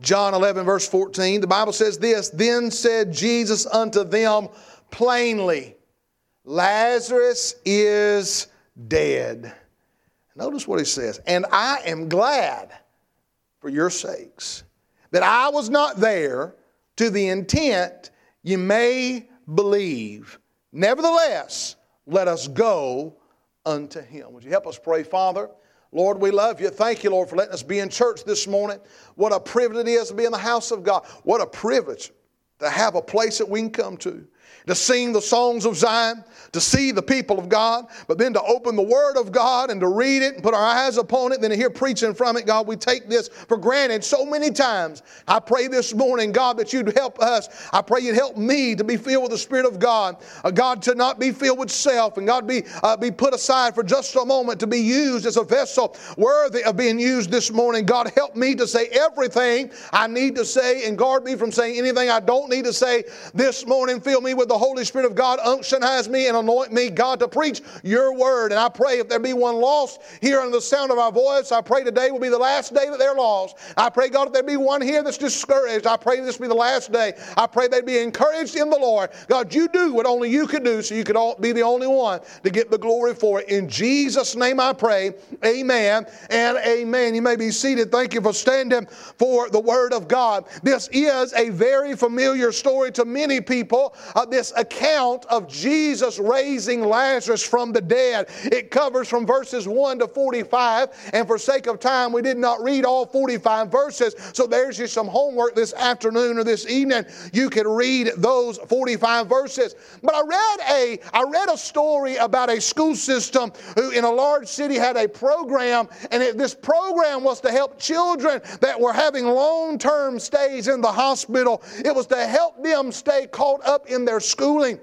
John 11, verse 14, the Bible says this Then said Jesus unto them plainly, Lazarus is dead. Notice what he says, and I am glad for your sakes that I was not there to the intent you may believe. Nevertheless, let us go unto him. Would you help us pray, Father? Lord, we love you. Thank you, Lord, for letting us be in church this morning. What a privilege it is to be in the house of God. What a privilege to have a place that we can come to to sing the songs of Zion, to see the people of God, but then to open the Word of God and to read it and put our eyes upon it, then to hear preaching from it. God, we take this for granted so many times. I pray this morning, God, that you'd help us. I pray you'd help me to be filled with the Spirit of God. God, to not be filled with self, and God, be, uh, be put aside for just a moment to be used as a vessel worthy of being used this morning. God, help me to say everything I need to say and guard me from saying anything I don't need to say this morning. Fill me with the Holy Spirit of God unctionize me and anoint me, God, to preach your word. And I pray if there be one lost here under the sound of our voice, I pray today will be the last day that they're lost. I pray, God, if there be one here that's discouraged, I pray this be the last day. I pray they'd be encouraged in the Lord. God, you do what only you can do so you could be the only one to get the glory for it. In Jesus' name I pray. Amen and amen. You may be seated. Thank you for standing for the word of God. This is a very familiar story to many people. Uh, this account of Jesus raising Lazarus from the dead. It covers from verses 1 to 45, and for sake of time, we did not read all 45 verses. So there's just some homework this afternoon or this evening. You can read those 45 verses. But I read a I read a story about a school system who in a large city had a program, and it, this program was to help children that were having long-term stays in the hospital. It was to help them stay caught up in their school schooling.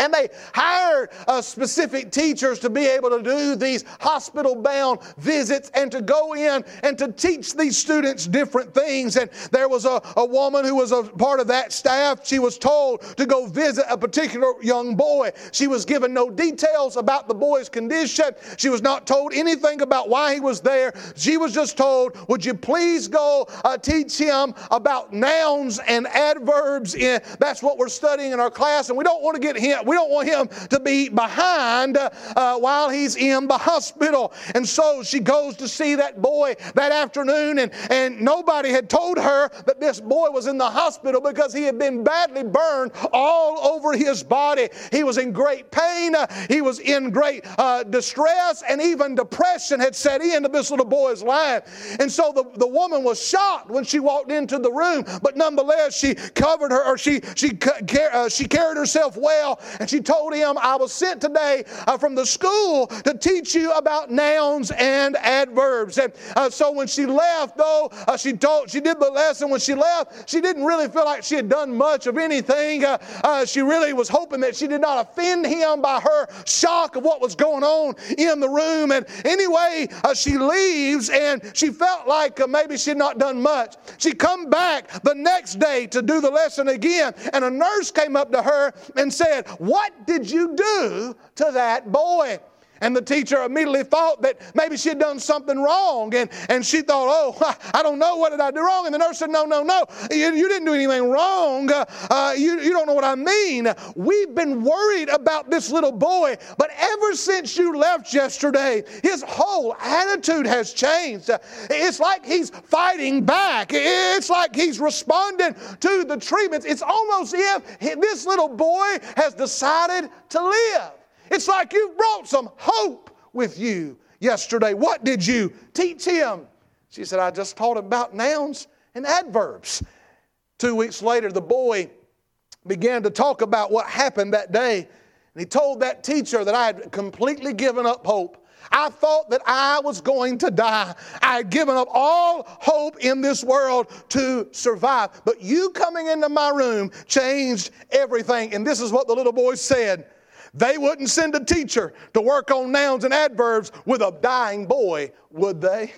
And they hired uh, specific teachers to be able to do these hospital bound visits and to go in and to teach these students different things. And there was a, a woman who was a part of that staff. She was told to go visit a particular young boy. She was given no details about the boy's condition. She was not told anything about why he was there. She was just told, Would you please go uh, teach him about nouns and adverbs? In, that's what we're studying in our class. And we don't want to get him we don't want him to be behind uh, while he's in the hospital. And so she goes to see that boy that afternoon, and, and nobody had told her that this boy was in the hospital because he had been badly burned all over his body. He was in great pain, uh, he was in great uh, distress, and even depression had set into this little boy's life. And so the, the woman was shocked when she walked into the room, but nonetheless, she covered her, or she, she, uh, she carried herself well and she told him, I was sent today uh, from the school to teach you about nouns and adverbs. And uh, so when she left, though, uh, she told, she did the lesson. When she left, she didn't really feel like she had done much of anything. Uh, uh, she really was hoping that she did not offend him by her shock of what was going on in the room. And anyway, uh, she leaves and she felt like maybe she had not done much. She come back the next day to do the lesson again, and a nurse came up to her and said, what did you do to that boy? And the teacher immediately thought that maybe she had done something wrong. And, and she thought, oh, I don't know, what did I do wrong? And the nurse said, no, no, no, you, you didn't do anything wrong. Uh, uh, you, you don't know what I mean. We've been worried about this little boy, but ever since you left yesterday, his whole attitude has changed. It's like he's fighting back, it's like he's responding to the treatments. It's almost if this little boy has decided to live. It's like you brought some hope with you yesterday. What did you teach him? She said, I just taught him about nouns and adverbs. Two weeks later, the boy began to talk about what happened that day. And he told that teacher that I had completely given up hope. I thought that I was going to die. I had given up all hope in this world to survive. But you coming into my room changed everything. And this is what the little boy said they wouldn't send a teacher to work on nouns and adverbs with a dying boy, would they?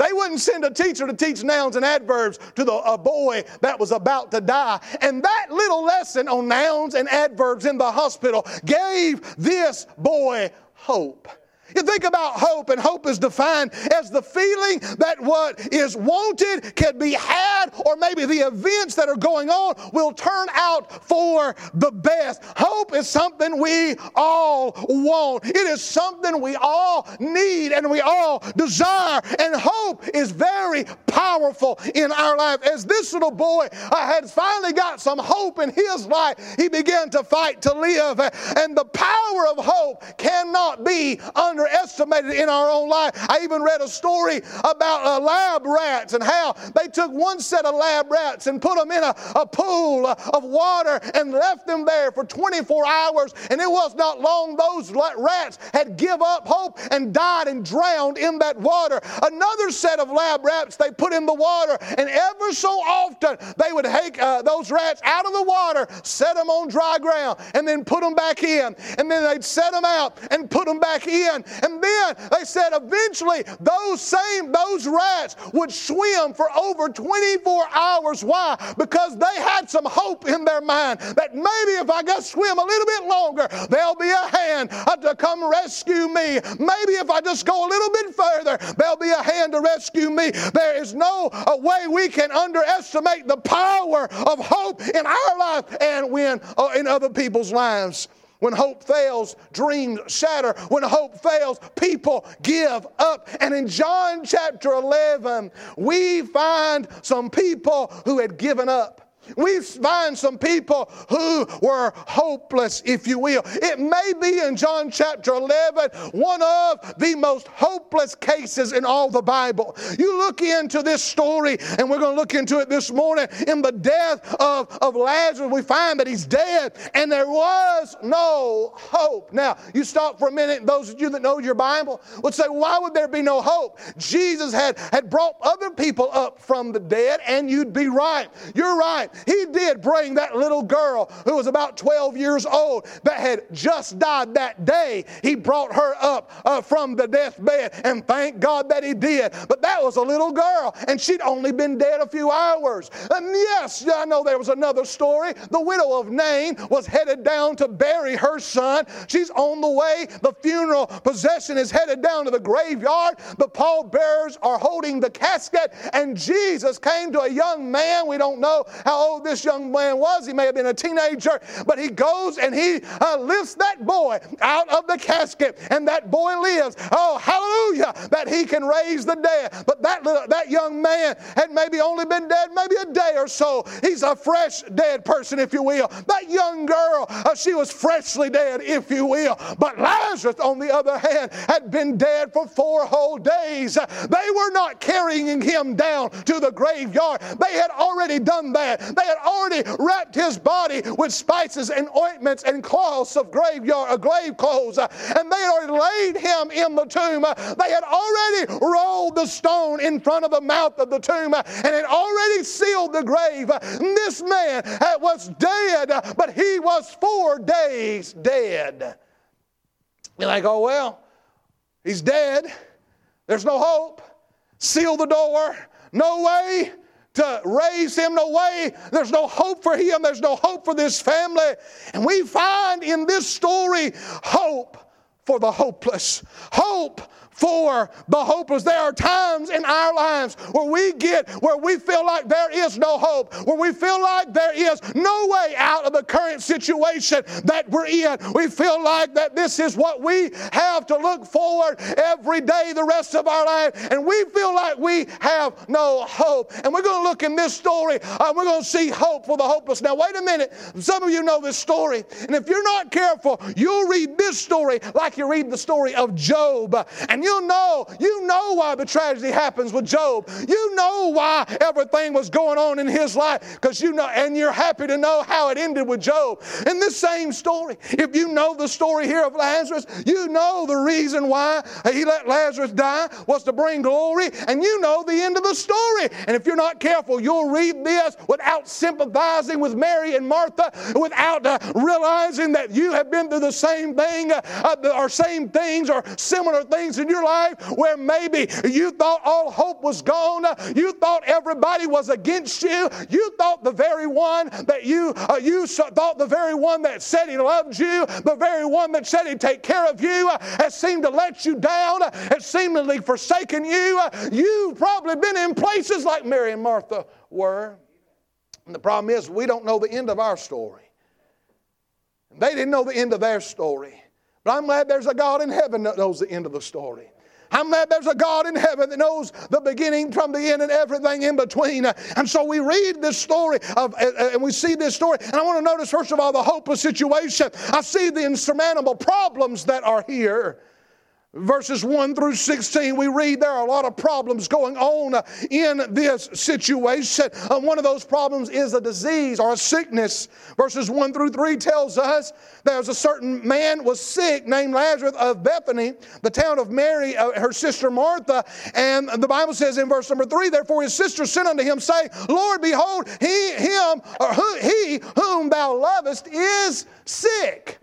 They wouldn't send a teacher to teach nouns and adverbs to the, a boy that was about to die. And that little lesson on nouns and adverbs in the hospital gave this boy hope. You think about hope, and hope is defined as the feeling that what is wanted can be had, or maybe the events that are going on will turn out for the best. Hope is something we all want, it is something we all need and we all desire. And hope is very powerful in our life. As this little boy uh, had finally got some hope in his life, he began to fight to live. And the power of hope cannot be underestimated in our own life. I even read a story about uh, lab rats and how they took one set of lab rats and put them in a, a pool of water and left them there for 24 hours. And it was not long those rats had give up hope and died and drowned in that water. Another set of lab rats they put in the water, and ever so often they would take uh, those rats out of the water, set them on dry ground, and then put them back in. And then they'd set them out and put them back in. And then they said eventually those same those rats would swim for over 24 hours. Why? Because they had some hope in their mind that maybe if I just swim a little bit longer, there'll be a hand to come rescue me. Maybe if I just go a little bit further, there'll be a hand to rescue me. There is no way we can underestimate the power of hope in our life and when uh, in other people's lives. When hope fails, dreams shatter. When hope fails, people give up. And in John chapter 11, we find some people who had given up. We find some people who were hopeless, if you will. It may be in John chapter 11 one of the most hopeless cases in all the Bible. You look into this story, and we're going to look into it this morning. In the death of, of Lazarus, we find that he's dead, and there was no hope. Now, you stop for a minute, those of you that know your Bible would say, Why would there be no hope? Jesus had, had brought other people up from the dead, and you'd be right. You're right. He did bring that little girl who was about 12 years old that had just died that day. He brought her up uh, from the deathbed, and thank God that He did. But that was a little girl, and she'd only been dead a few hours. And yes, I know there was another story. The widow of Nain was headed down to bury her son. She's on the way. The funeral procession is headed down to the graveyard. The pallbearers are holding the casket, and Jesus came to a young man. We don't know how old this young man was. He may have been a teenager, but he goes and he uh, lifts that boy out of the casket, and that boy lives. Oh, hallelujah, that he can raise the dead. But that, little, that young man had maybe only been dead maybe a day or so. He's a fresh dead person, if you will. That young girl, uh, she was freshly dead, if you will. But Lazarus, on the other hand, had been dead for four whole days. They were not carrying him down to the graveyard. They had already done that. They had already wrapped his body with spices and ointments and cloths of graveyard, uh, grave clothes, uh, and they had already laid him in the tomb. They had already rolled the stone in front of the mouth of the tomb uh, and had already sealed the grave. This man uh, was dead, but he was four days dead. You're like, oh, well, he's dead. There's no hope. Seal the door. No way to raise him. No way. There's no hope for him. There's no hope for this family. And we find in this story hope for the hopeless, hope for the hopeless. There are times in our lives where we get where we feel like there is no hope, where we feel like there is no way out of the current situation that we're in. We feel like that this is what we have to look forward every day the rest of our life, and we feel like we have no hope. And we're going to look in this story, uh, we're going to see hope for the hopeless. Now, wait a minute. Some of you know this story, and if you're not careful, you'll read this story like you read the story of Job, and you you know, you know why the tragedy happens with Job. You know why everything was going on in his life because you know, and you're happy to know how it ended with Job. In this same story, if you know the story here of Lazarus, you know the reason why he let Lazarus die was to bring glory, and you know the end of the story. And if you're not careful, you'll read this without sympathizing with Mary and Martha, without uh, realizing that you have been through the same thing uh, or same things or similar things in your your life where maybe you thought all hope was gone, you thought everybody was against you, you thought the very one that you uh, you thought the very one that said he loved you, the very one that said he'd take care of you, uh, has seemed to let you down, uh, has seemingly forsaken you. Uh, you've probably been in places like Mary and Martha were. And the problem is, we don't know the end of our story. They didn't know the end of their story. But I'm glad there's a God in heaven that knows the end of the story. I'm glad there's a God in heaven that knows the beginning from the end and everything in between. And so we read this story of, and we see this story. And I want to notice, first of all, the hopeless situation. I see the insurmountable problems that are here. Verses 1 through 16, we read there are a lot of problems going on in this situation. Uh, one of those problems is a disease or a sickness. Verses 1 through 3 tells us there's a certain man was sick named Lazarus of Bethany, the town of Mary, uh, her sister Martha. And the Bible says in verse number 3, therefore his sister sent unto him, saying, Lord, behold, he, him, or who, he whom thou lovest is sick.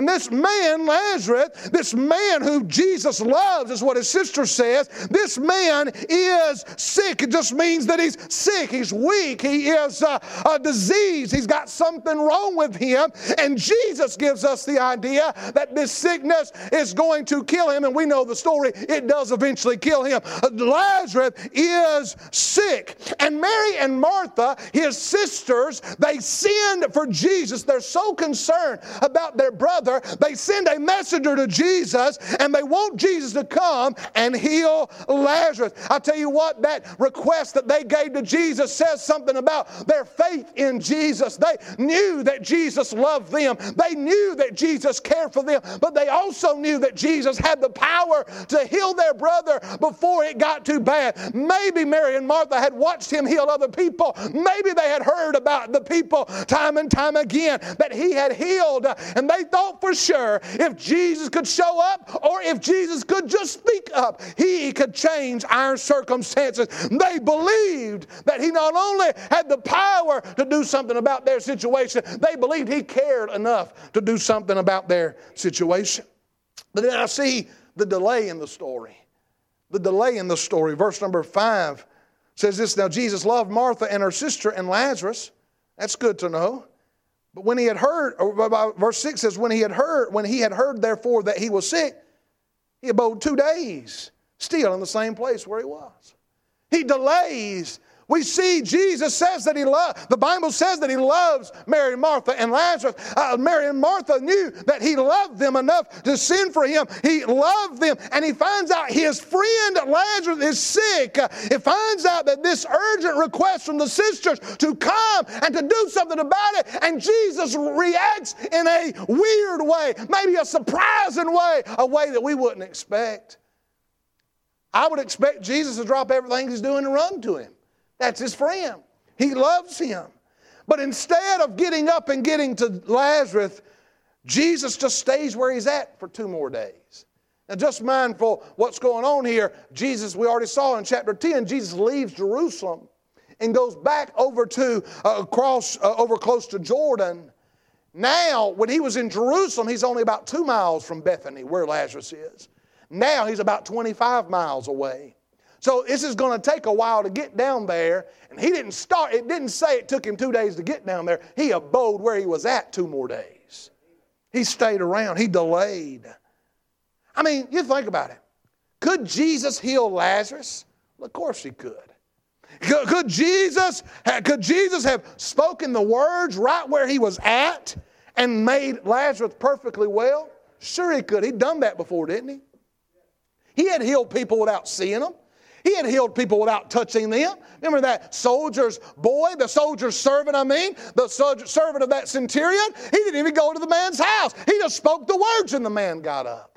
And this man, Lazarus, this man who Jesus loves, is what his sister says, this man is sick. It just means that he's sick, he's weak, he is uh, a disease, he's got something wrong with him. And Jesus gives us the idea that this sickness is going to kill him. And we know the story, it does eventually kill him. Lazarus is sick. And Mary and Martha, his sisters, they send for Jesus. They're so concerned about their brother they send a messenger to Jesus and they want Jesus to come and heal Lazarus. I tell you what, that request that they gave to Jesus says something about their faith in Jesus. They knew that Jesus loved them, they knew that Jesus cared for them, but they also knew that Jesus had the power to heal their brother before it got too bad. Maybe Mary and Martha had watched him heal other people. Maybe they had heard about the people time and time again that he had healed, and they thought for sure if Jesus could show up or if Jesus could just speak up, he could change our circumstances. They believed that he not only had the power to do something about their situation, they believed he cared enough to do something about their situation. But then I see the delay in the story. The delay in the story. Verse number five says this Now Jesus loved Martha and her sister and Lazarus. That's good to know. But when he had heard, verse 6 says, when he had heard, when he had heard therefore that he was sick, he abode two days still in the same place where he was. He delays we see Jesus says that he loves, the Bible says that he loves Mary and Martha and Lazarus. Uh, Mary and Martha knew that he loved them enough to send for him. He loved them and he finds out his friend Lazarus is sick. He finds out that this urgent request from the sisters to come and to do something about it. And Jesus reacts in a weird way, maybe a surprising way, a way that we wouldn't expect. I would expect Jesus to drop everything he's doing and run to him. That's his friend. He loves him. But instead of getting up and getting to Lazarus, Jesus just stays where he's at for two more days. Now, just mindful what's going on here. Jesus, we already saw in chapter 10, Jesus leaves Jerusalem and goes back over to uh, across uh, over close to Jordan. Now, when he was in Jerusalem, he's only about two miles from Bethany, where Lazarus is. Now he's about 25 miles away. So this is going to take a while to get down there. And he didn't start, it didn't say it took him two days to get down there. He abode where he was at two more days. He stayed around, he delayed. I mean, you think about it. Could Jesus heal Lazarus? Well, of course he could. Could, could Jesus, could Jesus have spoken the words right where he was at and made Lazarus perfectly well? Sure, he could. He'd done that before, didn't he? He had healed people without seeing them. He had healed people without touching them. Remember that soldier's boy, the soldier's servant, I mean, the servant of that centurion? He didn't even go to the man's house. He just spoke the words and the man got up.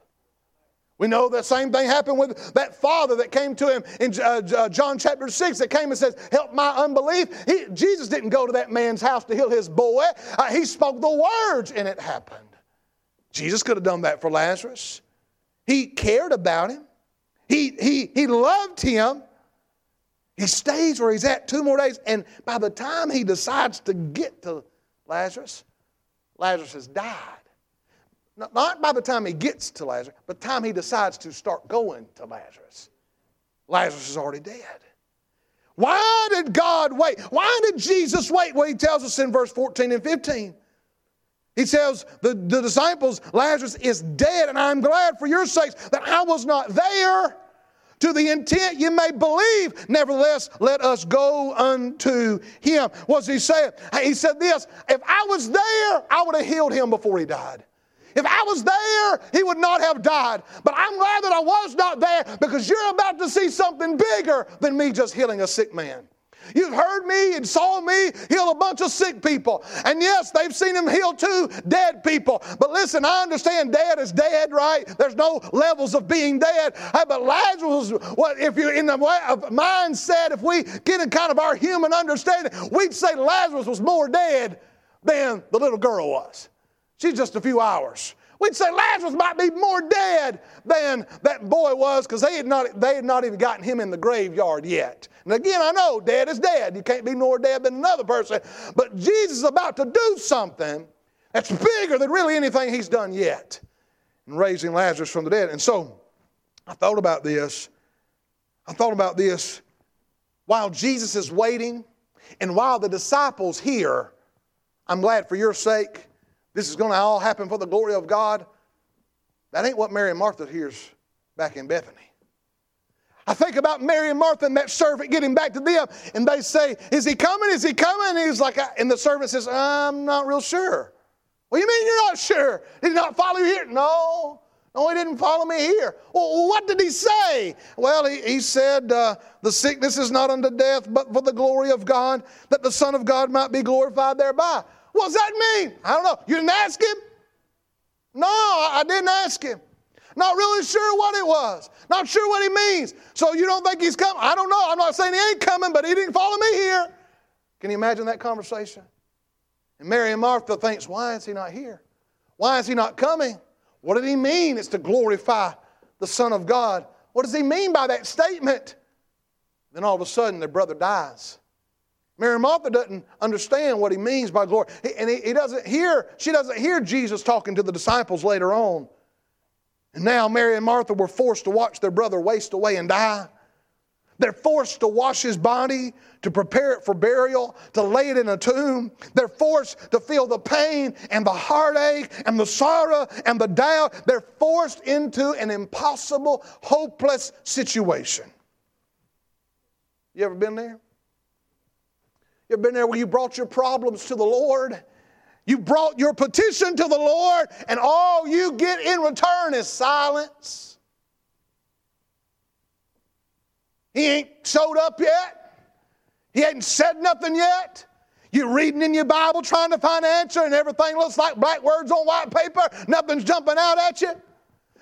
We know the same thing happened with that father that came to him in uh, uh, John chapter 6 that came and says, Help my unbelief. He, Jesus didn't go to that man's house to heal his boy. Uh, he spoke the words and it happened. Jesus could have done that for Lazarus. He cared about him. He, he, he loved him. He stays where he's at two more days. And by the time he decides to get to Lazarus, Lazarus has died. Not by the time he gets to Lazarus, but the time he decides to start going to Lazarus. Lazarus is already dead. Why did God wait? Why did Jesus wait? Well, he tells us in verse 14 and 15. He tells the, the disciples, Lazarus is dead, and I'm glad for your sakes that I was not there to the intent you may believe. Nevertheless, let us go unto him. What's he saying? He said this if I was there, I would have healed him before he died. If I was there, he would not have died. But I'm glad that I was not there because you're about to see something bigger than me just healing a sick man. You've heard me and saw me heal a bunch of sick people. And yes, they've seen him heal two dead people. But listen, I understand dead is dead, right? There's no levels of being dead. But Lazarus, what if you're in the mindset, if we get in kind of our human understanding, we'd say Lazarus was more dead than the little girl was. She's just a few hours. We'd say Lazarus might be more dead than that boy was because they, had not, they had not even gotten him in the graveyard yet. And again, I know dead is dead. You can't be more dead than another person. But Jesus is about to do something that's bigger than really anything he's done yet in raising Lazarus from the dead. And so I thought about this. I thought about this while Jesus is waiting and while the disciples hear, I'm glad for your sake this is going to all happen for the glory of God. That ain't what Mary and Martha hears back in Bethany. I think about Mary and Martha and that servant getting back to them, and they say, Is he coming? Is he coming? And he's like, and the servant says, I'm not real sure. What do you mean you're not sure? Did he not follow you here? No. No, he didn't follow me here. Well, what did he say? Well, he, he said, uh, The sickness is not unto death, but for the glory of God, that the Son of God might be glorified thereby. What does that mean? I don't know. You didn't ask him? No, I didn't ask him. Not really sure what it was. Not sure what he means. So you don't think he's coming? I don't know. I'm not saying he ain't coming, but he didn't follow me here. Can you imagine that conversation? And Mary and Martha thinks, why is he not here? Why is he not coming? What did he mean? It's to glorify the Son of God. What does he mean by that statement? Then all of a sudden, their brother dies. Mary Martha doesn't understand what he means by glory. And he, he, doesn't hear, she doesn't hear Jesus talking to the disciples later on. And now Mary and Martha were forced to watch their brother waste away and die. They're forced to wash his body, to prepare it for burial, to lay it in a tomb. They're forced to feel the pain and the heartache and the sorrow and the doubt. They're forced into an impossible, hopeless situation. You ever been there? You ever been there where you brought your problems to the Lord? You brought your petition to the Lord, and all you get in return is silence. He ain't showed up yet. He ain't said nothing yet. You're reading in your Bible trying to find an answer, and everything looks like black words on white paper. Nothing's jumping out at you.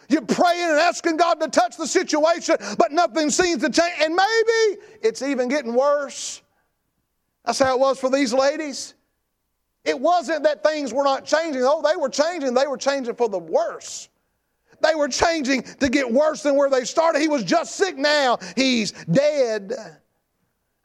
You're praying and asking God to touch the situation, but nothing seems to change. And maybe it's even getting worse. That's how it was for these ladies. It wasn't that things were not changing. Oh, they were changing. They were changing for the worse. They were changing to get worse than where they started. He was just sick now. He's dead.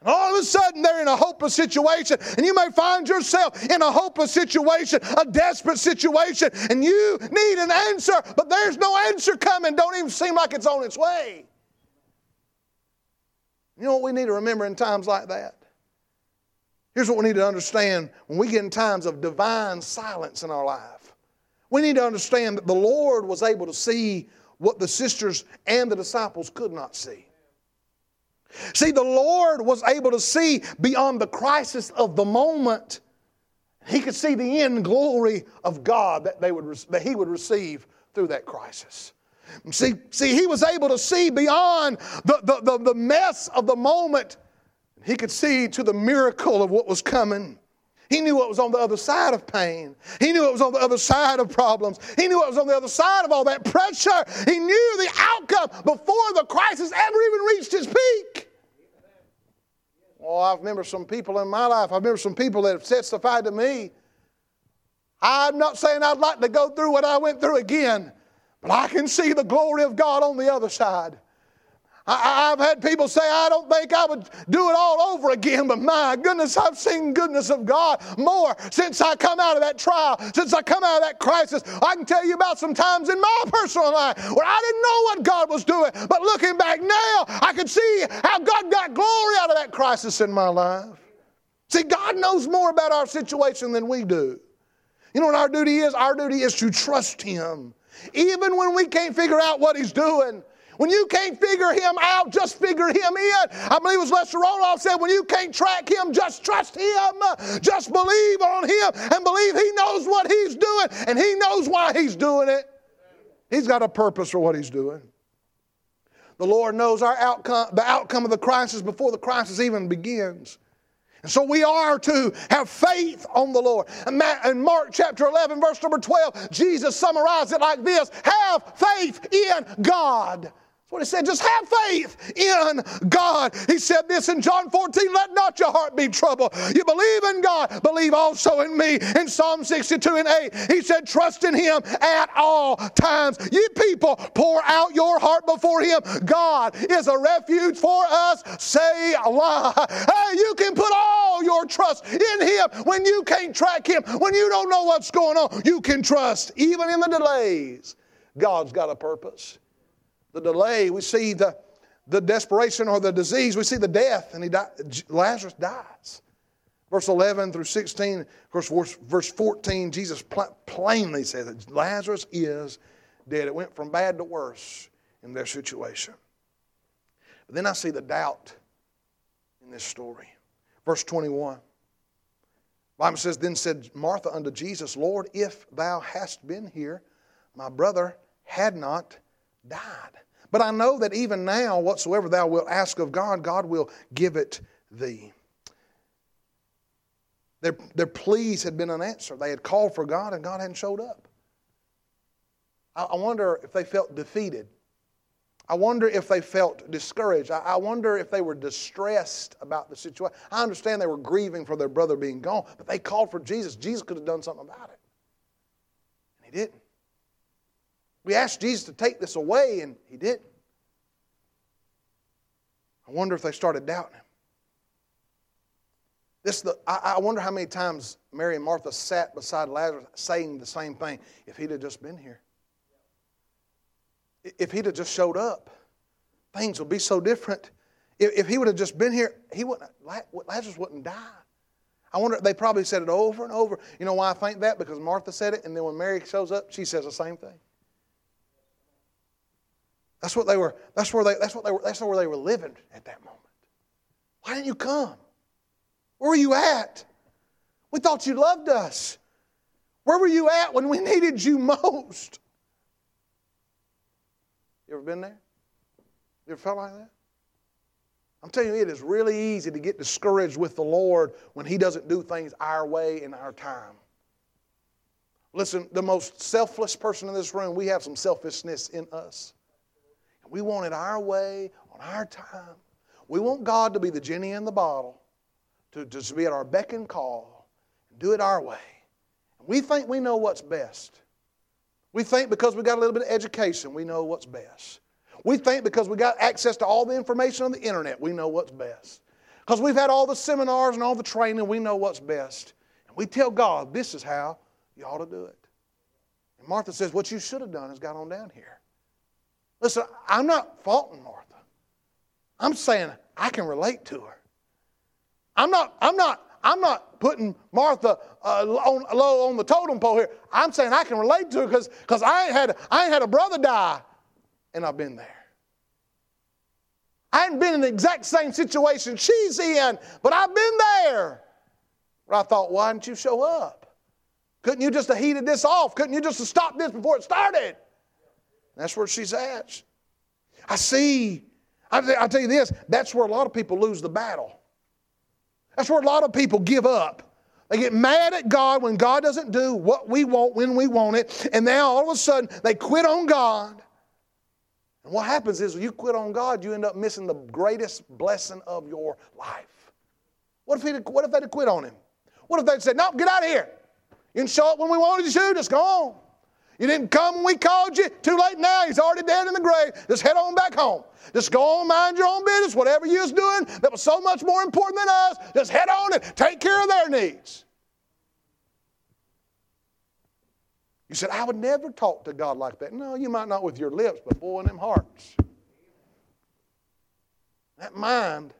And all of a sudden, they're in a hopeless situation. And you may find yourself in a hopeless situation, a desperate situation, and you need an answer, but there's no answer coming. Don't even seem like it's on its way. You know what we need to remember in times like that? Here's what we need to understand when we get in times of divine silence in our life. We need to understand that the Lord was able to see what the sisters and the disciples could not see. See, the Lord was able to see beyond the crisis of the moment. He could see the end glory of God that, they would, that he would receive through that crisis. See, see, he was able to see beyond the, the, the, the mess of the moment he could see to the miracle of what was coming. He knew what was on the other side of pain. He knew what was on the other side of problems. He knew what was on the other side of all that pressure. He knew the outcome before the crisis ever even reached its peak. Oh, I remember some people in my life, I remember some people that have testified to me. I'm not saying I'd like to go through what I went through again, but I can see the glory of God on the other side. I, have had people say, I don't think I would do it all over again, but my goodness, I've seen goodness of God more since I come out of that trial, since I come out of that crisis. I can tell you about some times in my personal life where I didn't know what God was doing, but looking back now, I can see how God got glory out of that crisis in my life. See, God knows more about our situation than we do. You know what our duty is? Our duty is to trust Him. Even when we can't figure out what He's doing, when you can't figure him out, just figure him in. I believe it was Lester Roloff said, when you can't track him, just trust him. Just believe on him and believe he knows what he's doing and he knows why he's doing it. He's got a purpose for what he's doing. The Lord knows our outcome, the outcome of the crisis before the crisis even begins. And so we are to have faith on the Lord. In Mark chapter 11, verse number 12, Jesus summarized it like this Have faith in God. What he said. Just have faith in God. He said this in John 14 let not your heart be troubled. You believe in God, believe also in me. In Psalm 62 and 8, he said, trust in him at all times. You people, pour out your heart before him. God is a refuge for us. Selah. Hey, you can put all your trust in him when you can't track him, when you don't know what's going on. You can trust, even in the delays. God's got a purpose the delay, we see the, the desperation or the disease, we see the death, and he died, Lazarus dies. Verse 11 through 16, of course, verse 14, Jesus plainly says that Lazarus is dead. It went from bad to worse in their situation. But then I see the doubt in this story. Verse 21. Bible says, Then said Martha unto Jesus, Lord, if thou hast been here, my brother had not died. But I know that even now, whatsoever thou wilt ask of God, God will give it thee. Their, their pleas had been unanswered. They had called for God, and God hadn't showed up. I, I wonder if they felt defeated. I wonder if they felt discouraged. I, I wonder if they were distressed about the situation. I understand they were grieving for their brother being gone, but they called for Jesus. Jesus could have done something about it. And he didn't. We asked Jesus to take this away, and he didn't. I wonder if they started doubting him. This the, I, I wonder how many times Mary and Martha sat beside Lazarus saying the same thing. If he'd have just been here, if he'd have just showed up, things would be so different. If, if he would have just been here, he wouldn't. Lazarus wouldn't die. I wonder. They probably said it over and over. You know why I think that? Because Martha said it, and then when Mary shows up, she says the same thing. That's what they were, that's where they, that's what they were, that's where they were living at that moment. Why didn't you come? Where were you at? We thought you loved us. Where were you at when we needed you most? You ever been there? You ever felt like that? I'm telling you, it is really easy to get discouraged with the Lord when He doesn't do things our way in our time. Listen, the most selfless person in this room, we have some selfishness in us. We want it our way, on our time. We want God to be the genie in the bottle, to just be at our beck and call, and do it our way. We think we know what's best. We think because we got a little bit of education, we know what's best. We think because we got access to all the information on the internet, we know what's best. Because we've had all the seminars and all the training, we know what's best. And we tell God, this is how you ought to do it. And Martha says, what you should have done is got on down here. Listen, I'm not faulting Martha. I'm saying I can relate to her. I'm not, I'm not, I'm not putting Martha uh, on, low on the totem pole here. I'm saying I can relate to her because I ain't had I ain't had a brother die, and I've been there. I hadn't been in the exact same situation she's in, but I've been there. But I thought, why didn't you show up? Couldn't you just have heated this off? Couldn't you just have stopped this before it started? That's where she's at. I see. I, tell you this, that's where a lot of people lose the battle. That's where a lot of people give up. They get mad at God when God doesn't do what we want when we want it. And now all of a sudden they quit on God. And what happens is when you quit on God, you end up missing the greatest blessing of your life. What if, he, what if they'd quit on him? What if they'd said, No, get out of here. You can show up when we wanted you to, just go on. You didn't come when we called you. Too late now. He's already dead in the grave. Just head on back home. Just go on, mind your own business. Whatever you was doing that was so much more important than us, just head on and take care of their needs. You said, I would never talk to God like that. No, you might not with your lips, but boy, in them hearts. That mind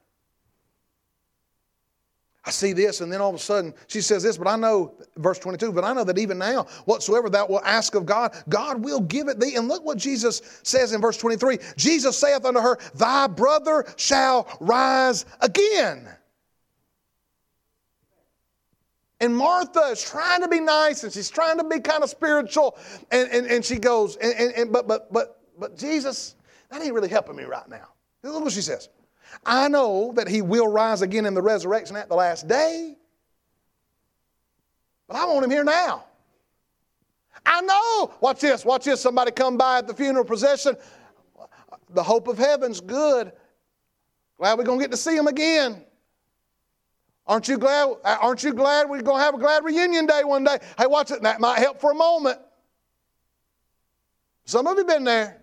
I see this, and then all of a sudden she says this, but I know, verse 22, but I know that even now, whatsoever thou wilt ask of God, God will give it thee. And look what Jesus says in verse 23 Jesus saith unto her, Thy brother shall rise again. And Martha is trying to be nice and she's trying to be kind of spiritual. And, and, and she goes, and, and, and but, but, but, but Jesus, that ain't really helping me right now. Look what she says. I know that he will rise again in the resurrection at the last day. But I want him here now. I know. Watch this. Watch this. Somebody come by at the funeral procession. The hope of heaven's good. Glad we're going to get to see him again. Aren't you glad? Aren't you glad we're going to have a glad reunion day one day? Hey, watch it. That might help for a moment. Some of you been there.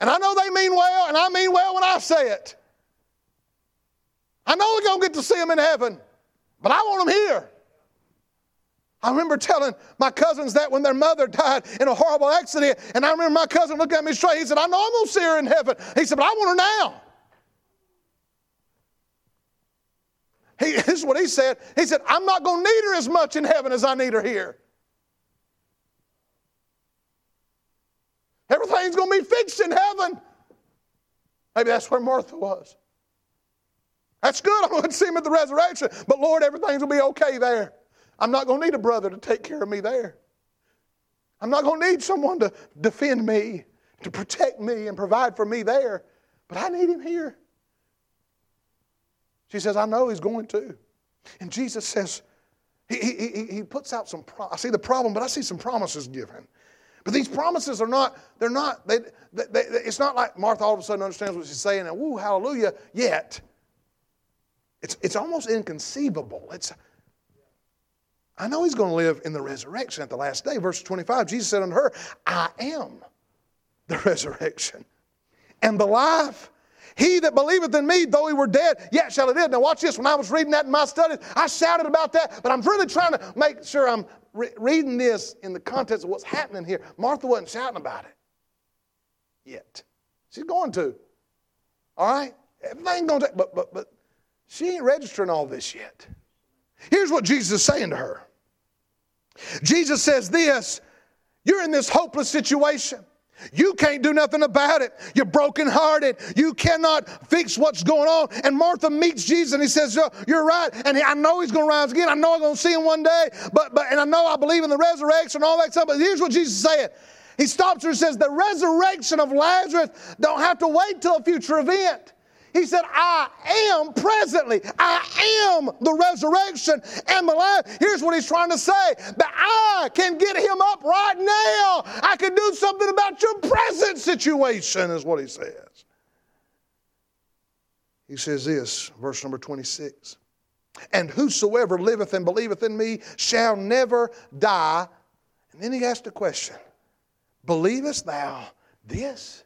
And I know they mean well, and I mean well when I say it. I know we're going to get to see them in heaven, but I want them here. I remember telling my cousins that when their mother died in a horrible accident, and I remember my cousin looking at me straight. He said, I know I'm going to see her in heaven. He said, but I want her now. He, this is what he said. He said, I'm not going to need her as much in heaven as I need her here. Everything's going to be fixed in heaven. Maybe that's where Martha was. That's good. I'm going to see him at the resurrection. But Lord, everything's going to be okay there. I'm not going to need a brother to take care of me there. I'm not going to need someone to defend me, to protect me, and provide for me there. But I need him here. She says, I know he's going to. And Jesus says, he, he, he puts out some, pro- I see the problem, but I see some promises given. But these promises are not, they're not, they, they, they, it's not like Martha all of a sudden understands what she's saying and woo, hallelujah, yet. It's, it's almost inconceivable. It's, I know he's going to live in the resurrection at the last day. Verse 25, Jesus said unto her, I am the resurrection and the life. He that believeth in me, though he were dead, yet shall he live. Now, watch this. When I was reading that in my studies, I shouted about that, but I'm really trying to make sure I'm re- reading this in the context of what's happening here. Martha wasn't shouting about it yet. She's going to. All right? Everything going to, but, but, but she ain't registering all this yet. Here's what Jesus is saying to her Jesus says this You're in this hopeless situation. You can't do nothing about it. You're brokenhearted. You cannot fix what's going on. And Martha meets Jesus and he says, You're right. And I know he's going to rise again. I know I'm going to see him one day. But, but, and I know I believe in the resurrection and all that stuff. But here's what Jesus said. He stops her and says, The resurrection of Lazarus don't have to wait till a future event. He said, I am presently. I am the resurrection and the life. Here's what he's trying to say that I can get him up right now. I can do something about your present situation, is what he says. He says this, verse number 26. And whosoever liveth and believeth in me shall never die. And then he asked a question Believest thou this?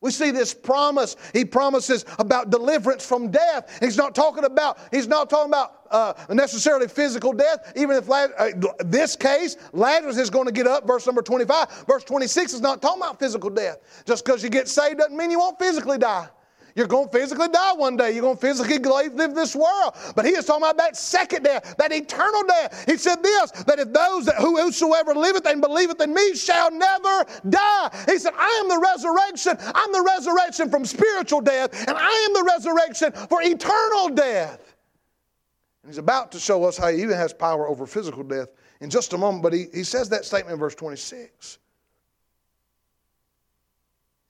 We see this promise. He promises about deliverance from death. He's not talking about. He's not talking about uh, necessarily physical death. Even if uh, this case, Lazarus is going to get up. Verse number twenty-five. Verse twenty-six is not talking about physical death. Just because you get saved doesn't mean you won't physically die. You're going to physically die one day. You're going to physically live this world. But he is talking about that second death, that eternal death. He said this, that if those that whosoever liveth and believeth in me shall never die. He said, I am the resurrection. I'm the resurrection from spiritual death, and I am the resurrection for eternal death. And he's about to show us how he even has power over physical death in just a moment, but he, he says that statement in verse 26.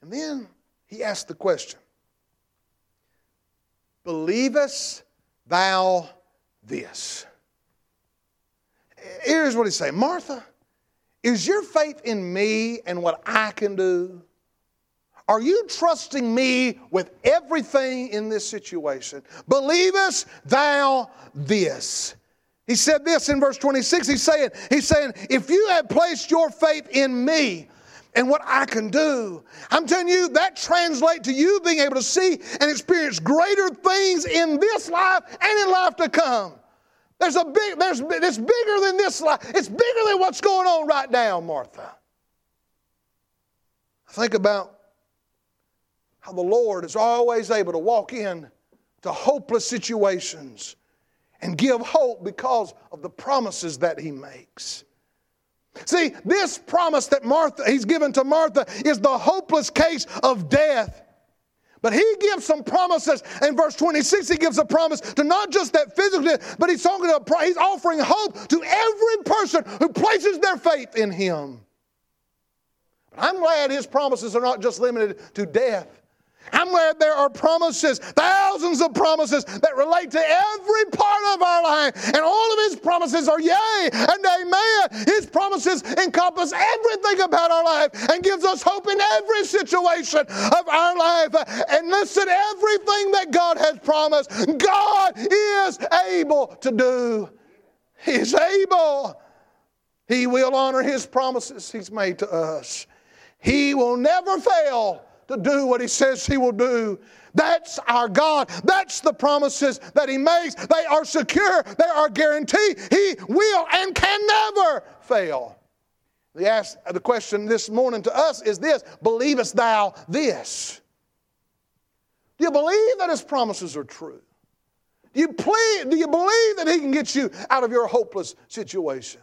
And then he asks the question Believest thou this? Here's what he's saying Martha, is your faith in me and what I can do? Are you trusting me with everything in this situation? Believest thou this? He said this in verse 26. He's saying, he's saying, if you have placed your faith in me and what I can do, I'm telling you, that translates to you being able to see and experience greater things in this life and in life to come. There's a big, there's it's bigger than this life. It's bigger than what's going on right now, Martha. Think about how the Lord is always able to walk in to hopeless situations and give hope because of the promises that he makes. See, this promise that Martha he's given to Martha is the hopeless case of death. But he gives some promises. In verse 26, he gives a promise to not just that physical death, but he's talking about he's offering hope to every person who places their faith in him. But I'm glad his promises are not just limited to death. I'm glad there are promises, thousands of promises that relate to every part of our life. And all of His promises are yea and amen. His promises encompass everything about our life and gives us hope in every situation of our life. And listen, everything that God has promised, God is able to do. He's able. He will honor His promises He's made to us. He will never fail to do what He says He will do. That's our God. That's the promises that He makes. They are secure, they are guaranteed. He will and can never fail. The, ask, the question this morning to us is this Believest thou this? Do you believe that His promises are true? Do you, do you believe that He can get you out of your hopeless situation?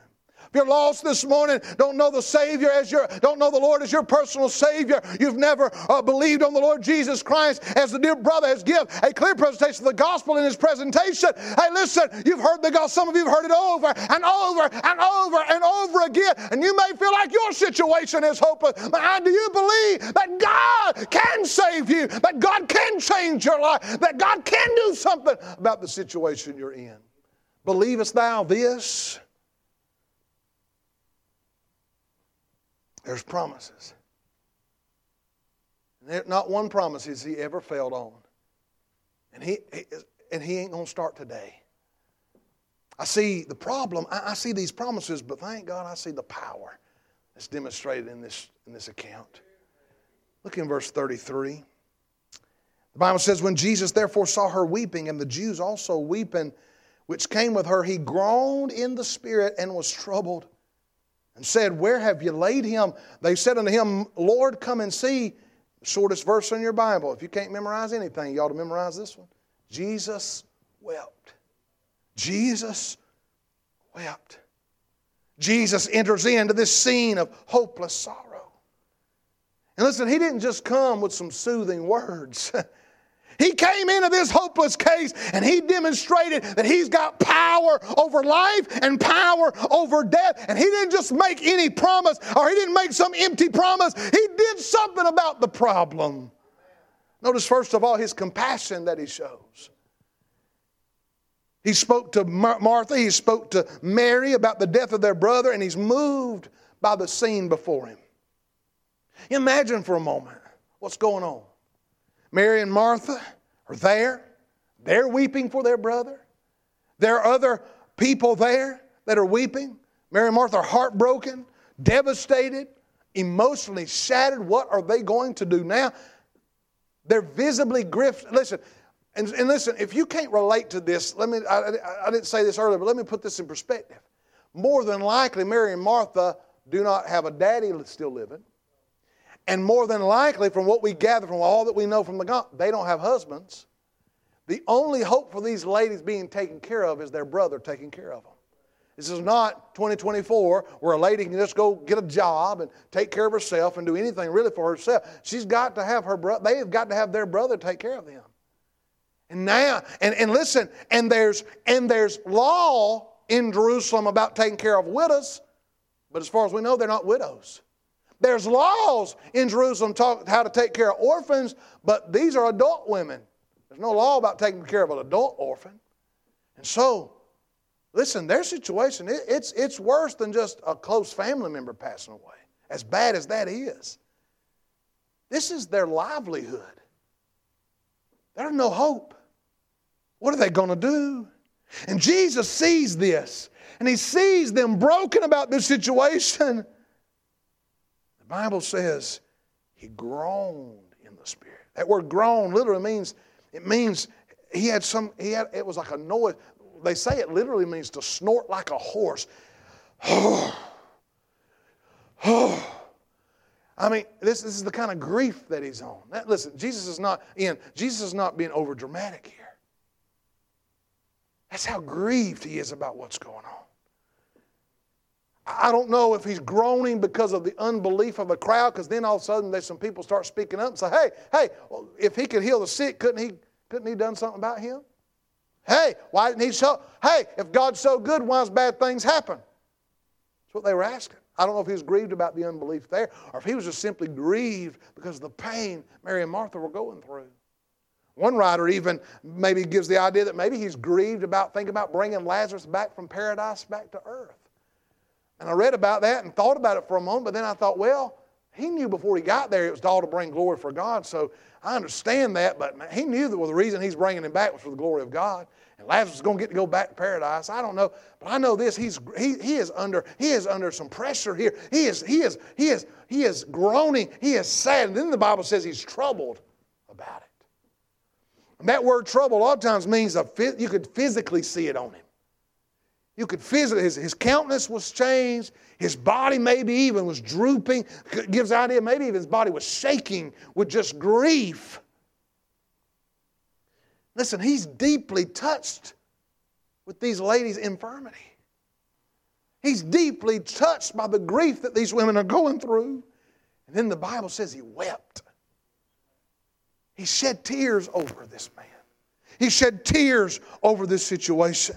You're lost this morning, don't know the Savior as your, don't know the Lord as your personal Savior, you've never uh, believed on the Lord Jesus Christ as the dear brother has given a clear presentation of the gospel in his presentation. Hey, listen, you've heard the gospel, some of you have heard it over and over and over and over again, and you may feel like your situation is hopeless. But do you believe that God can save you, that God can change your life, that God can do something about the situation you're in? Believest thou this? There's promises. Not one promise has he ever failed on. And he, and he ain't going to start today. I see the problem. I, see these promises, but thank God I see the power that's demonstrated in this, in this account. Look in verse 33. The Bible says, When Jesus therefore saw her weeping, and the Jews also weeping, which came with her, he groaned in the spirit and was troubled and said, Where have you laid him? They said unto him, Lord, come and see. Shortest verse in your Bible. If you can't memorize anything, you ought to memorize this one. Jesus wept. Jesus wept. Jesus enters into this scene of hopeless sorrow. And listen, he didn't just come with some soothing words. He came into this hopeless case and he demonstrated that he's got power over life and power over death. And he didn't just make any promise or he didn't make some empty promise. He did something about the problem. Notice, first of all, his compassion that he shows. He spoke to Martha, he spoke to Mary about the death of their brother, and he's moved by the scene before him. Imagine for a moment what's going on. Mary and Martha are there. They're weeping for their brother. There are other people there that are weeping. Mary and Martha are heartbroken, devastated, emotionally shattered. What are they going to do now? They're visibly gripped. Listen, and, and, listen, if you can't relate to this, let me, I, I didn't say this earlier, but let me put this in perspective. More than likely, Mary and Martha do not have a daddy still living. And more than likely, from what we gather from all that we know from the God, they don't have husbands. The only hope for these ladies being taken care of is their brother taking care of them. This is not 2024 where a lady can just go get a job and take care of herself and do anything really for herself. She's got to have her brother, they have got to have their brother take care of them. And now, and, and listen, and there's and there's law in Jerusalem about taking care of widows, but as far as we know, they're not widows. There's laws in Jerusalem talk how to take care of orphans, but these are adult women. There's no law about taking care of an adult orphan. And so, listen, their situation, it, it's, it's worse than just a close family member passing away, as bad as that is. This is their livelihood. There's no hope. What are they going to do? And Jesus sees this, and he sees them broken about this situation. The Bible says he groaned in the spirit. That word groan literally means it means he had some he had it was like a noise. They say it literally means to snort like a horse. I mean, this, this is the kind of grief that he's on. Listen, Jesus is not in, Jesus is not being over dramatic here. That's how grieved he is about what's going on. I don't know if he's groaning because of the unbelief of the crowd, because then all of a sudden there's some people start speaking up and say, hey, hey, if he could heal the sick, couldn't he, couldn't he done something about him? Hey, why didn't he show? Hey, if God's so good, why does bad things happen? That's what they were asking. I don't know if he was grieved about the unbelief there, or if he was just simply grieved because of the pain Mary and Martha were going through. One writer even maybe gives the idea that maybe he's grieved about thinking about bringing Lazarus back from paradise back to earth. And I read about that and thought about it for a moment, but then I thought, well, he knew before he got there it was all to bring glory for God. So I understand that, but he knew that well, the reason he's bringing him back was for the glory of God. And Lazarus is going to get to go back to paradise. I don't know, but I know this: he's he, he is under he is under some pressure here. He is he is he is he is groaning. He is sad. And then the Bible says he's troubled about it. And that word trouble a lot of times means a, you could physically see it on him. You could physically, his, his countenance was changed. His body maybe even was drooping. Gives the idea maybe even his body was shaking with just grief. Listen, he's deeply touched with these ladies' infirmity. He's deeply touched by the grief that these women are going through. And then the Bible says he wept. He shed tears over this man. He shed tears over this situation.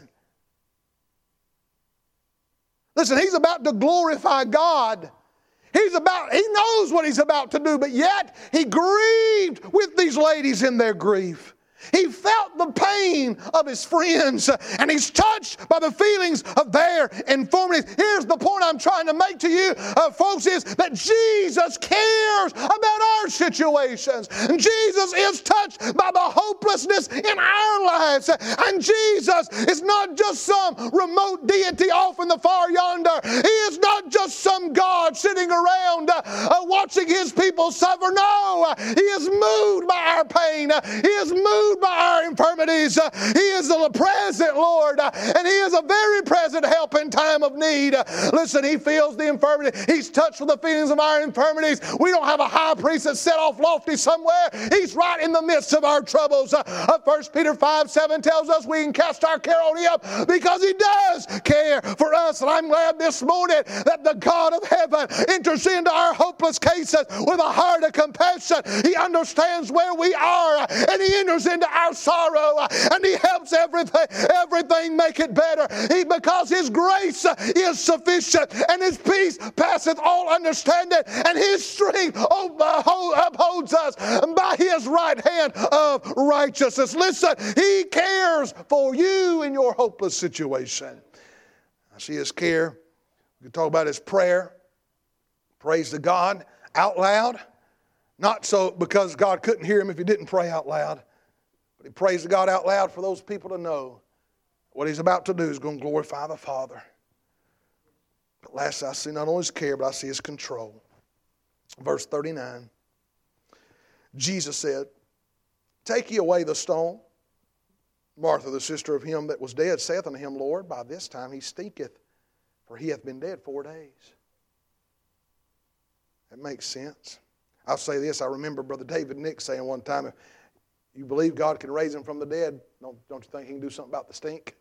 Listen, he's about to glorify God. He's about, he knows what he's about to do, but yet he grieved with these ladies in their grief. He felt the pain of his friends and he's touched by the feelings of their infirmities. Here's the point I'm trying to make to you, uh, folks, is that Jesus cares about our situations. Jesus is touched by the hopelessness in our lives. And Jesus is not just some remote deity off in the far yonder. He is not just some God sitting around uh, uh, watching his people suffer. No, he is moved by our pain. He is moved by our infirmities. Uh, he is the present Lord, uh, and He is a very present help in time of need. Uh, listen, He feels the infirmity. He's touched with the feelings of our infirmities. We don't have a high priest that's set off lofty somewhere. He's right in the midst of our troubles. Uh, 1 Peter 5 7 tells us we can cast our care on Him because He does care for us. And I'm glad this morning that the God of heaven enters into our hopeless cases with a heart of compassion. He understands where we are and He enters into our sorrow uh, and He helps everything, everything make it better. He, because His grace uh, is sufficient and His peace passeth all understanding and His strength upholds us by His right hand of righteousness. Listen, He cares for you in your hopeless situation. I see His care. We can talk about His prayer. Prays to God out loud. Not so because God couldn't hear him if he didn't pray out loud. But he prays to God out loud for those people to know what he's about to do is going to glorify the Father. But last, I see not only his care, but I see his control. Verse 39 Jesus said, Take ye away the stone. Martha, the sister of him that was dead, saith unto him, Lord, by this time he stinketh, for he hath been dead four days. That makes sense. I'll say this I remember Brother David Nick saying one time, you believe God can raise him from the dead, don't, don't you think he can do something about the stink?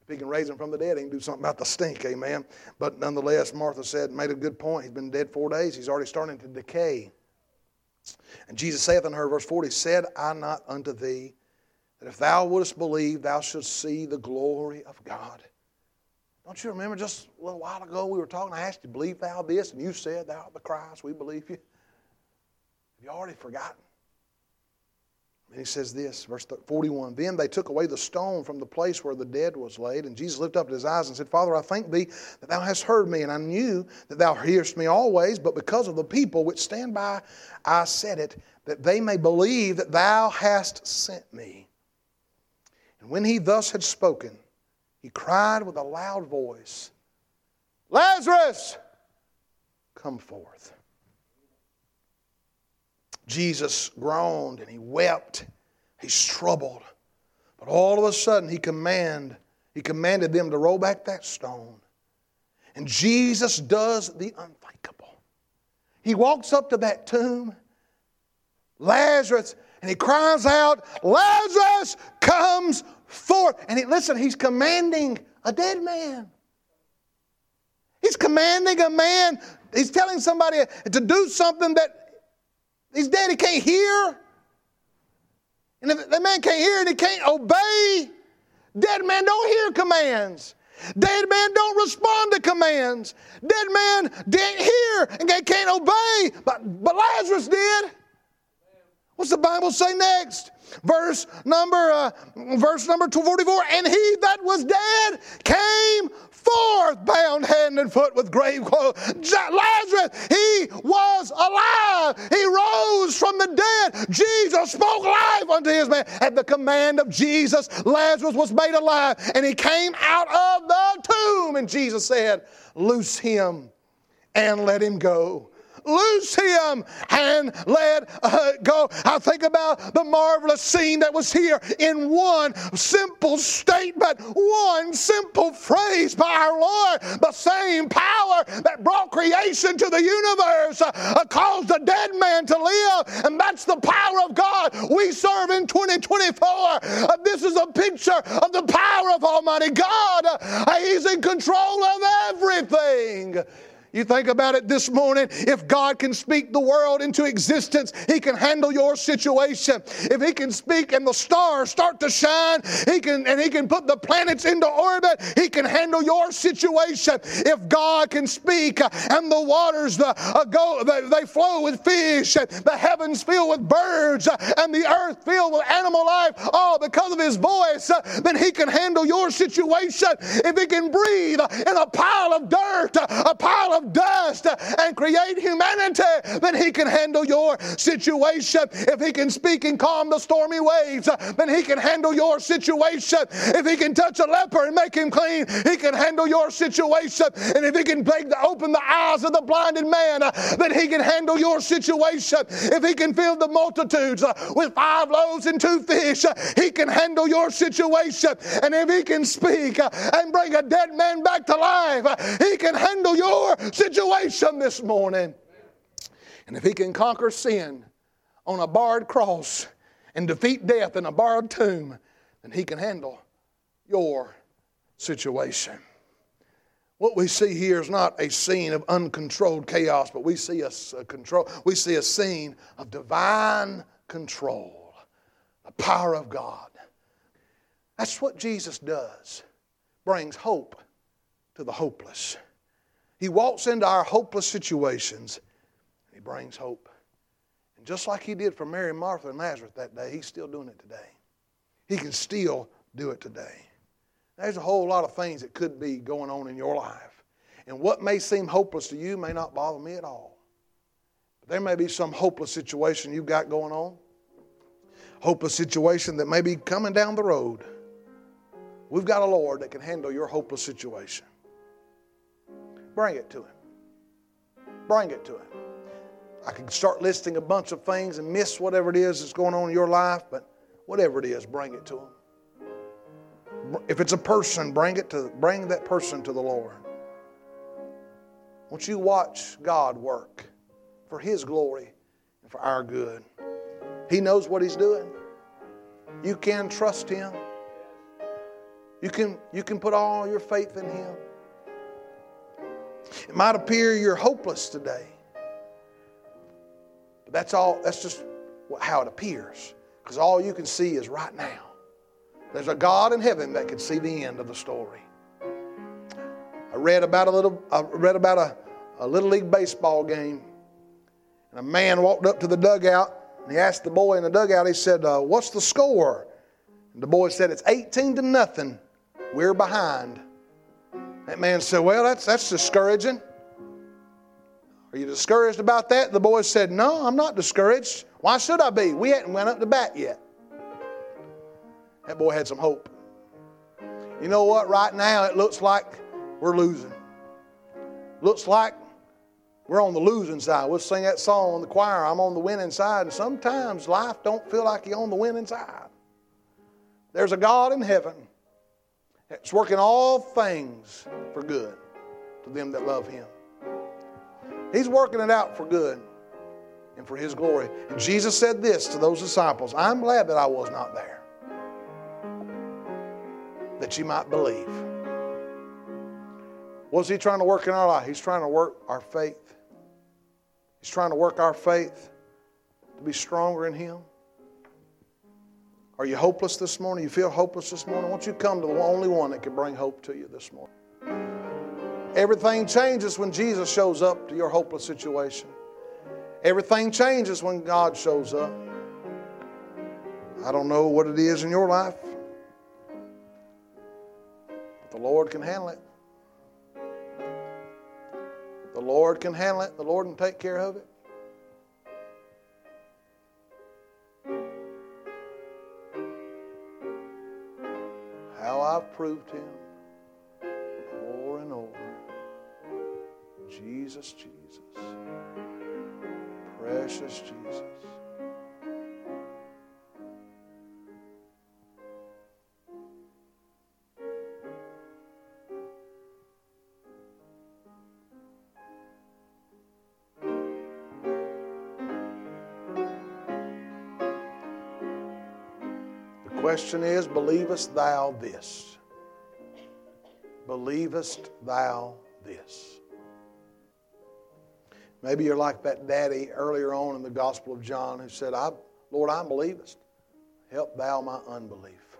If he can raise him from the dead, he can do something about the stink, amen. But nonetheless, Martha said, made a good point. He's been dead four days. He's already starting to decay. And Jesus saith unto her, verse 40, Said I not unto thee that if thou wouldst believe, thou shouldst see the glory of God? Don't you remember just a little while ago we were talking? I asked you, Believe thou this? And you said, Thou art the Christ. We believe you. Have you already forgotten? And he says this, verse 41 Then they took away the stone from the place where the dead was laid. And Jesus lifted up his eyes and said, Father, I thank thee that thou hast heard me. And I knew that thou hearest me always. But because of the people which stand by, I said it, that they may believe that thou hast sent me. And when he thus had spoken, he cried with a loud voice, Lazarus, come forth. Jesus groaned and he wept. He's troubled. But all of a sudden he command, he commanded them to roll back that stone. And Jesus does the unthinkable. He walks up to that tomb, Lazarus, and he cries out, Lazarus comes forth. And he, listen, he's commanding a dead man. He's commanding a man, he's telling somebody to do something that he's dead, he can't hear. And if that man can't hear and he can't obey, dead man don't hear commands. Dead man don't respond to commands. Dead man didn't hear and they can't obey, but, but Lazarus did. What's the Bible say next? Verse number uh, verse number 244 and he that was dead came forth bound hand and foot with grave clothes. Lazarus, he was alive. He rose from the dead. Jesus spoke life unto his man. At the command of Jesus, Lazarus was made alive and he came out of the tomb. And Jesus said, Loose him and let him go loose him and let uh, go. I think about the marvelous scene that was here in one simple statement, one simple phrase by our Lord. The same power that brought creation to the universe uh, uh, caused a dead man to live, and that's the power of God we serve in 2024. Uh, this is a picture of the power of Almighty God. Uh, he's in control of everything. You think about it this morning. If God can speak the world into existence, He can handle your situation. If He can speak and the stars start to shine, He can and He can put the planets into orbit, He can handle your situation. If God can speak uh, and the waters the, uh, go, they, they, flow with fish, and the heavens fill with birds, uh, and the earth filled with animal life, all because of His voice, uh, then He can handle your situation. If He can breathe in a pile of dirt, a pile of of dust and create humanity, then He can handle your situation. If He can speak and calm the stormy waves, then He can handle your situation. If He can touch a leper and make him clean, He can handle your situation. And if He can open the eyes of the blinded man, then He can handle your situation. If He can fill the multitudes with five loaves and two fish, He can handle your situation. And if He can speak and bring a dead man back to life, He can handle your situation this morning. And if he can conquer sin on a barred cross and defeat death in a barred tomb, then he can handle your situation. What we see here is not a scene of uncontrolled chaos, but we see a, a control. We see a scene of divine control, the power of God. That's what Jesus does. Brings hope to the hopeless. He walks into our hopeless situations and He brings hope. And just like He did for Mary, Martha, and Lazarus that day, He's still doing it today. He can still do it today. There's a whole lot of things that could be going on in your life. And what may seem hopeless to you may not bother me at all. But there may be some hopeless situation you've got going on, hopeless situation that may be coming down the road. We've got a Lord that can handle your hopeless situation. Bring it to Him. Bring it to Him. I can start listing a bunch of things and miss whatever it is that's going on in your life, but whatever it is, bring it to Him. If it's a person, bring it to bring that person to the Lord. Won't you watch God work for His glory and for our good? He knows what He's doing. You can trust Him. You can, you can put all your faith in Him. It might appear you're hopeless today. But that's all, that's just how it appears. Because all you can see is right now. There's a God in heaven that can see the end of the story. I read about a little, I read about a, a little league baseball game. And a man walked up to the dugout and he asked the boy in the dugout, he said, uh, What's the score? And the boy said, It's 18 to nothing. We're behind. That man said, Well, that's, that's discouraging. Are you discouraged about that? The boy said, No, I'm not discouraged. Why should I be? We hadn't went up to bat yet. That boy had some hope. You know what? Right now, it looks like we're losing. Looks like we're on the losing side. We'll sing that song in the choir, I'm on the winning side. And sometimes life don't feel like you're on the winning side. There's a God in heaven that's working all things for good to them that love Him. He's working it out for good and for His glory. And Jesus said this to those disciples I'm glad that I was not there, that you might believe. What's He trying to work in our life? He's trying to work our faith. He's trying to work our faith to be stronger in Him. Are you hopeless this morning? You feel hopeless this morning? Won't you come to the only one that can bring hope to you this morning? Everything changes when Jesus shows up to your hopeless situation. Everything changes when God shows up. I don't know what it is in your life, but the Lord can handle it. The Lord can handle it. The Lord can take care of it. I've proved Him. Over and over. Jesus, Jesus. Precious Jesus. Question is Believest thou this? Believest thou this? Maybe you're like that daddy earlier on in the Gospel of John who said, I, Lord, I believest. Help thou my unbelief.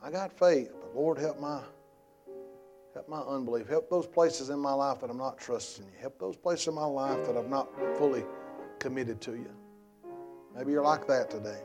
I got faith, but Lord, help my help my unbelief. Help those places in my life that I'm not trusting you. Help those places in my life that I've not fully committed to you. Maybe you're like that today.